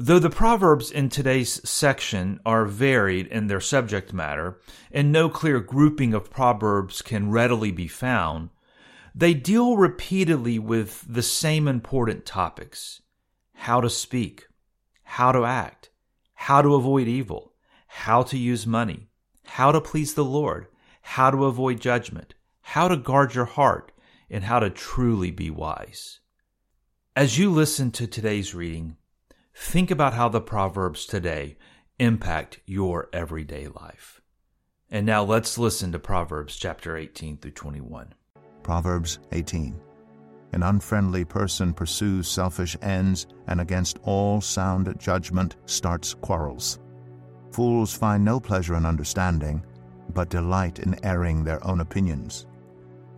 Though the Proverbs in today's section are varied in their subject matter, and no clear grouping of Proverbs can readily be found, they deal repeatedly with the same important topics how to speak, how to act, how to avoid evil, how to use money, how to please the Lord, how to avoid judgment, how to guard your heart, and how to truly be wise. As you listen to today's reading, Think about how the Proverbs today impact your everyday life. And now let's listen to Proverbs chapter 18 through 21. Proverbs 18. An unfriendly person pursues selfish ends and against all sound judgment starts quarrels. Fools find no pleasure in understanding, but delight in airing their own opinions.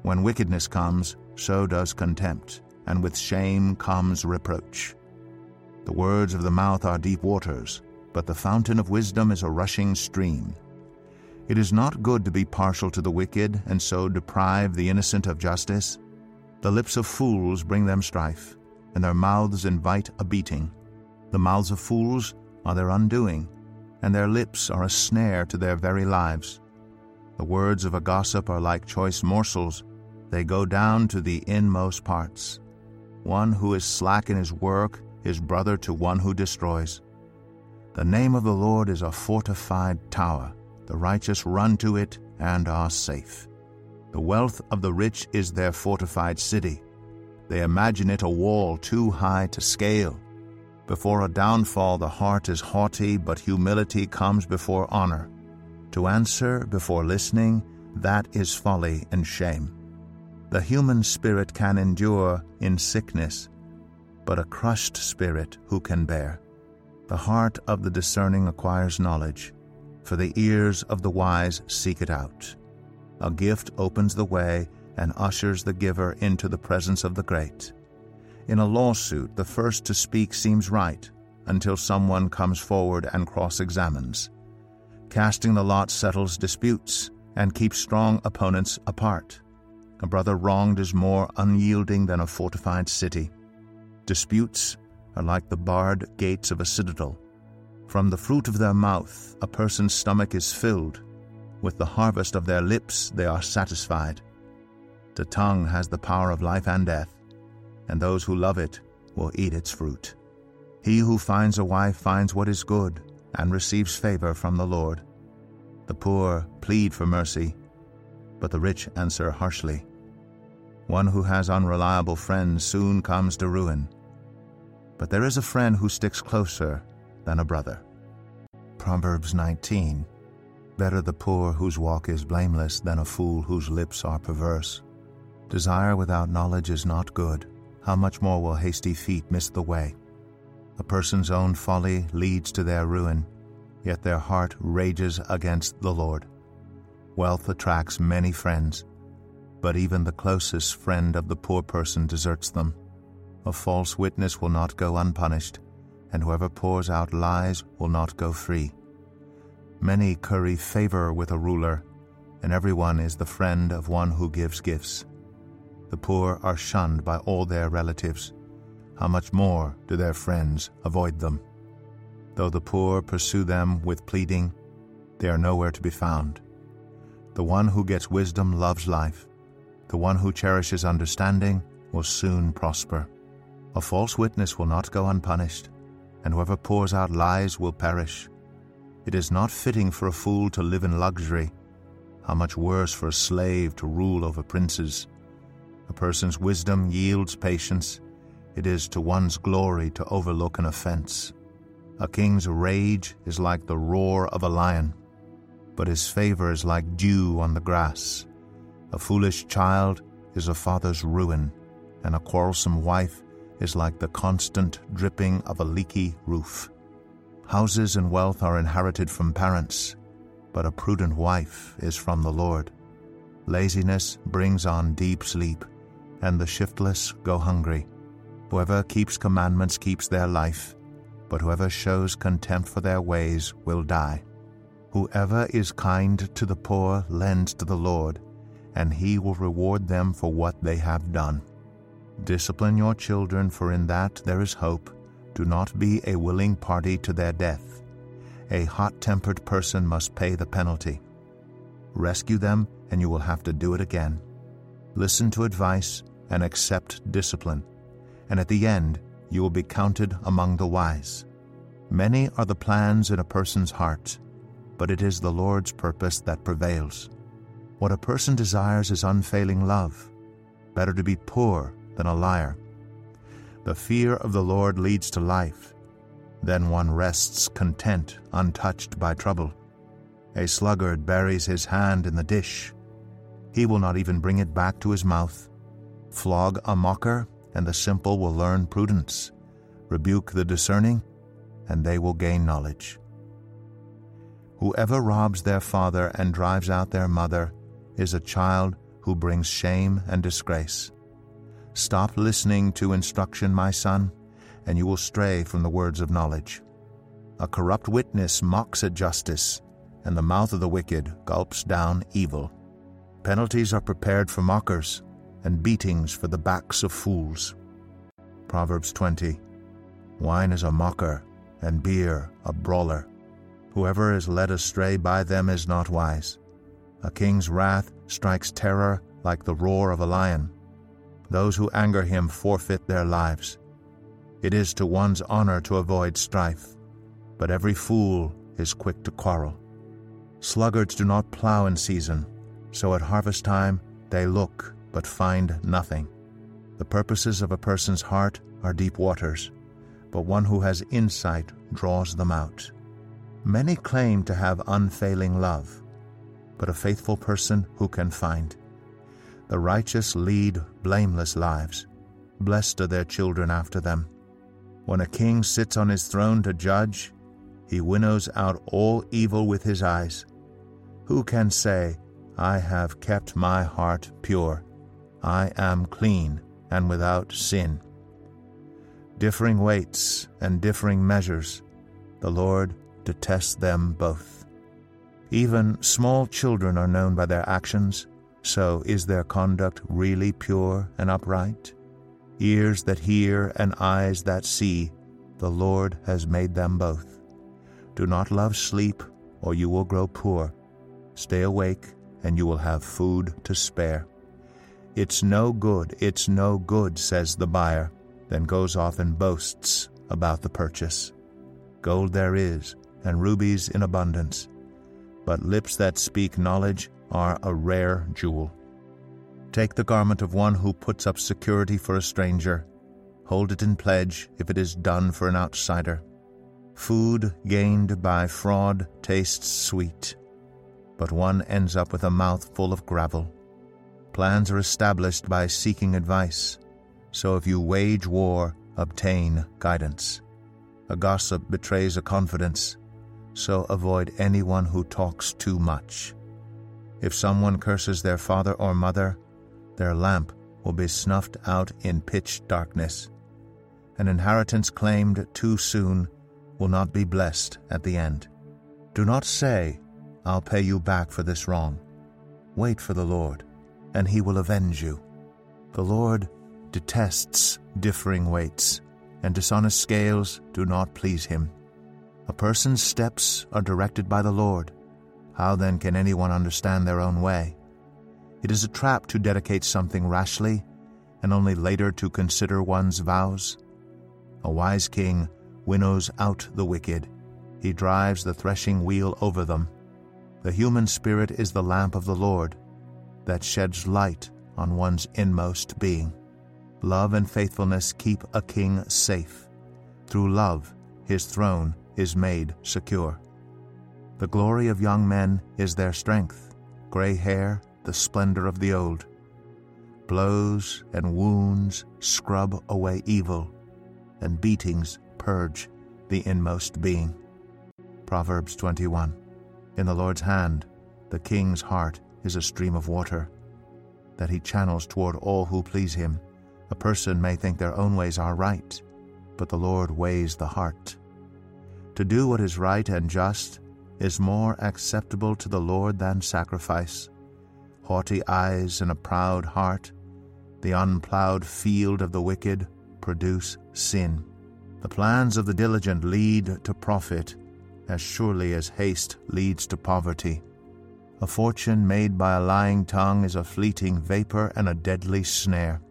When wickedness comes, so does contempt, and with shame comes reproach. The words of the mouth are deep waters, but the fountain of wisdom is a rushing stream. It is not good to be partial to the wicked and so deprive the innocent of justice. The lips of fools bring them strife, and their mouths invite a beating. The mouths of fools are their undoing, and their lips are a snare to their very lives. The words of a gossip are like choice morsels, they go down to the inmost parts. One who is slack in his work is brother to one who destroys. The name of the Lord is a fortified tower. The righteous run to it and are safe. The wealth of the rich is their fortified city. They imagine it a wall too high to scale. Before a downfall, the heart is haughty, but humility comes before honor. To answer before listening, that is folly and shame. The human spirit can endure in sickness, but a crushed spirit who can bear? The heart of the discerning acquires knowledge, for the ears of the wise seek it out. A gift opens the way and ushers the giver into the presence of the great. In a lawsuit, the first to speak seems right until someone comes forward and cross examines. Casting the lot settles disputes and keeps strong opponents apart. A brother wronged is more unyielding than a fortified city. Disputes are like the barred gates of a citadel. From the fruit of their mouth a person's stomach is filled. With the harvest of their lips they are satisfied. The tongue has the power of life and death, and those who love it will eat its fruit. He who finds a wife finds what is good and receives favor from the Lord. The poor plead for mercy, but the rich answer harshly. One who has unreliable friends soon comes to ruin but there is a friend who sticks closer than a brother. Proverbs 19 Better the poor whose walk is blameless than a fool whose lips are perverse. Desire without knowledge is not good. How much more will hasty feet miss the way? A person's own folly leads to their ruin, yet their heart rages against the Lord. Wealth attracts many friends, but even the closest friend of the poor person deserts them. A false witness will not go unpunished, and whoever pours out lies will not go free. Many curry favor with a ruler, and everyone is the friend of one who gives gifts. The poor are shunned by all their relatives. How much more do their friends avoid them? Though the poor pursue them with pleading, they are nowhere to be found. The one who gets wisdom loves life. The one who cherishes understanding will soon prosper. A false witness will not go unpunished, and whoever pours out lies will perish. It is not fitting for a fool to live in luxury. How much worse for a slave to rule over princes. A person's wisdom yields patience. It is to one's glory to overlook an offense. A king's rage is like the roar of a lion, but his favor is like dew on the grass. A foolish child is a father's ruin, and a quarrelsome wife is like the constant dripping of a leaky roof. Houses and wealth are inherited from parents, but a prudent wife is from the Lord. Laziness brings on deep sleep, and the shiftless go hungry. Whoever keeps commandments keeps their life, but whoever shows contempt for their ways will die. Whoever is kind to the poor lends to the Lord, and he will reward them for what they have done. Discipline your children, for in that there is hope. Do not be a willing party to their death. A hot tempered person must pay the penalty. Rescue them, and you will have to do it again. Listen to advice and accept discipline, and at the end you will be counted among the wise. Many are the plans in a person's heart, but it is the Lord's purpose that prevails. What a person desires is unfailing love. Better to be poor than a liar. The fear of the Lord leads to life. Then one rests content, untouched by trouble. A sluggard buries his hand in the dish. He will not even bring it back to his mouth. Flog a mocker, and the simple will learn prudence. Rebuke the discerning, and they will gain knowledge. Whoever robs their father and drives out their mother is a child who brings shame and disgrace. Stop listening to instruction, my son, and you will stray from the words of knowledge. A corrupt witness mocks at justice, and the mouth of the wicked gulps down evil. Penalties are prepared for mockers, and beatings for the backs of fools. Proverbs 20 Wine is a mocker, and beer a brawler. Whoever is led astray by them is not wise. A king's wrath strikes terror like the roar of a lion. Those who anger him forfeit their lives. It is to one's honor to avoid strife, but every fool is quick to quarrel. Sluggards do not plow in season, so at harvest time they look but find nothing. The purposes of a person's heart are deep waters, but one who has insight draws them out. Many claim to have unfailing love, but a faithful person who can find? The righteous lead blameless lives. Blessed are their children after them. When a king sits on his throne to judge, he winnows out all evil with his eyes. Who can say, I have kept my heart pure? I am clean and without sin. Differing weights and differing measures, the Lord detests them both. Even small children are known by their actions, so is their conduct really pure and upright? Ears that hear and eyes that see, the Lord has made them both. Do not love sleep, or you will grow poor. Stay awake, and you will have food to spare. It's no good, it's no good, says the buyer, then goes off and boasts about the purchase. Gold there is, and rubies in abundance, but lips that speak knowledge are a rare jewel. Take the garment of one who puts up security for a stranger. Hold it in pledge if it is done for an outsider. Food gained by fraud tastes sweet, but one ends up with a mouth full of gravel. Plans are established by seeking advice, so if you wage war, obtain guidance. A gossip betrays a confidence, so avoid anyone who talks too much. If someone curses their father or mother, their lamp will be snuffed out in pitch darkness. An inheritance claimed too soon will not be blessed at the end. Do not say, I'll pay you back for this wrong. Wait for the Lord, and he will avenge you. The Lord detests differing weights, and dishonest scales do not please him. A person's steps are directed by the Lord. How then can anyone understand their own way? It is a trap to dedicate something rashly and only later to consider one's vows. A wise king winnows out the wicked. He drives the threshing wheel over them. The human spirit is the lamp of the Lord that sheds light on one's inmost being. Love and faithfulness keep a king safe. Through love, his throne is made secure. The glory of young men is their strength, gray hair, the splendor of the old. Blows and wounds scrub away evil, and beatings purge the inmost being. Proverbs 21. In the Lord's hand, the king's heart is a stream of water, that he channels toward all who please him. A person may think their own ways are right, but the Lord weighs the heart. To do what is right and just is more acceptable to the Lord than sacrifice. Haughty eyes and a proud heart, the unplowed field of the wicked, produce sin. The plans of the diligent lead to profit as surely as haste leads to poverty. A fortune made by a lying tongue is a fleeting vapor and a deadly snare.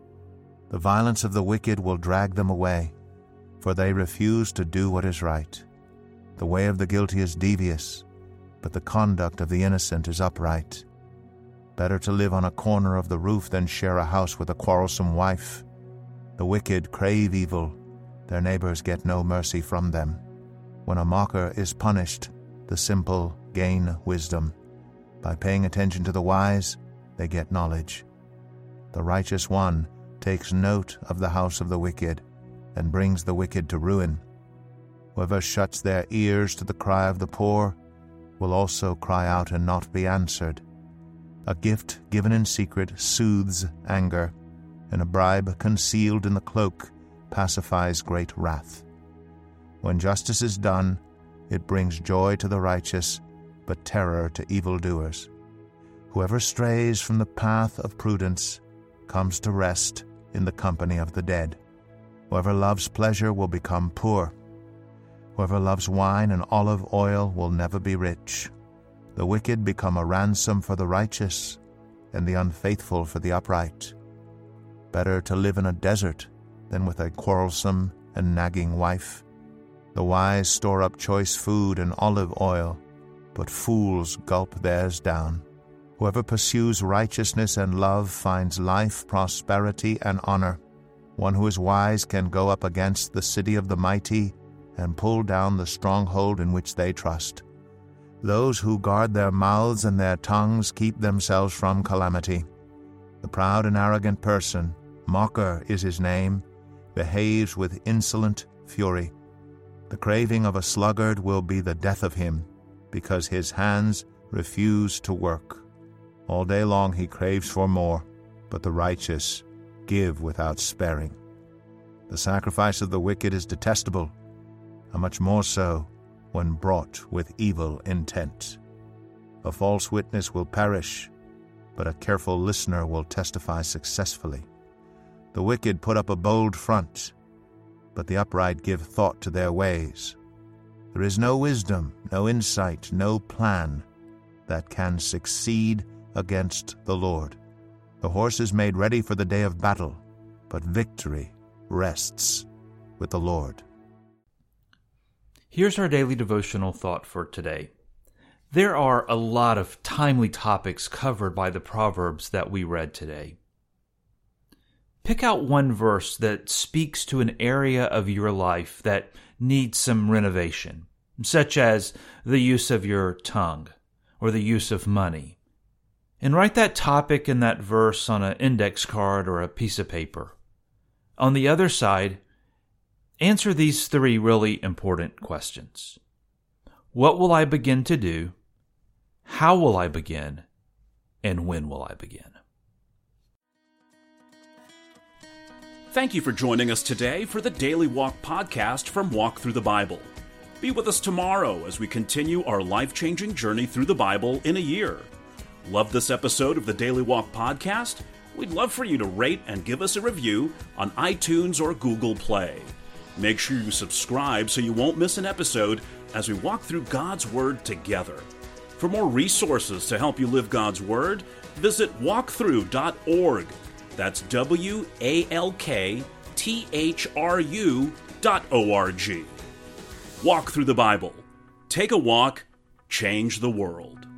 The violence of the wicked will drag them away, for they refuse to do what is right. The way of the guilty is devious, but the conduct of the innocent is upright. Better to live on a corner of the roof than share a house with a quarrelsome wife. The wicked crave evil, their neighbors get no mercy from them. When a mocker is punished, the simple gain wisdom. By paying attention to the wise, they get knowledge. The righteous one takes note of the house of the wicked, and brings the wicked to ruin. Whoever shuts their ears to the cry of the poor will also cry out and not be answered. A gift given in secret soothes anger, and a bribe concealed in the cloak pacifies great wrath. When justice is done, it brings joy to the righteous, but terror to evildoers. Whoever strays from the path of prudence comes to rest in the company of the dead. Whoever loves pleasure will become poor. Whoever loves wine and olive oil will never be rich. The wicked become a ransom for the righteous, and the unfaithful for the upright. Better to live in a desert than with a quarrelsome and nagging wife. The wise store up choice food and olive oil, but fools gulp theirs down. Whoever pursues righteousness and love finds life, prosperity, and honor. One who is wise can go up against the city of the mighty and pull down the stronghold in which they trust. Those who guard their mouths and their tongues keep themselves from calamity. The proud and arrogant person, mocker is his name, behaves with insolent fury. The craving of a sluggard will be the death of him, because his hands refuse to work. All day long he craves for more, but the righteous give without sparing. The sacrifice of the wicked is detestable, and much more so when brought with evil intent. A false witness will perish, but a careful listener will testify successfully. The wicked put up a bold front, but the upright give thought to their ways. There is no wisdom, no insight, no plan that can succeed against the Lord. The horse is made ready for the day of battle, but victory rests with the Lord. Here's our daily devotional thought for today. There are a lot of timely topics covered by the Proverbs that we read today. Pick out one verse that speaks to an area of your life that needs some renovation, such as the use of your tongue or the use of money. And write that topic and that verse on an index card or a piece of paper. On the other side, answer these three really important questions What will I begin to do? How will I begin? And when will I begin? Thank you for joining us today for the Daily Walk podcast from Walk Thru the Bible. Be with us tomorrow as we continue our life changing journey through the Bible in a year. Love this episode of the Daily Walk podcast? We'd love for you to rate and give us a review on iTunes or Google Play. Make sure you subscribe so you won't miss an episode as we walk through God's Word together. For more resources to help you live God's Word, visit walkthru.org. that's W A L K T H R U dot O R G. Walk Thru the Bible. Take a walk, change the world.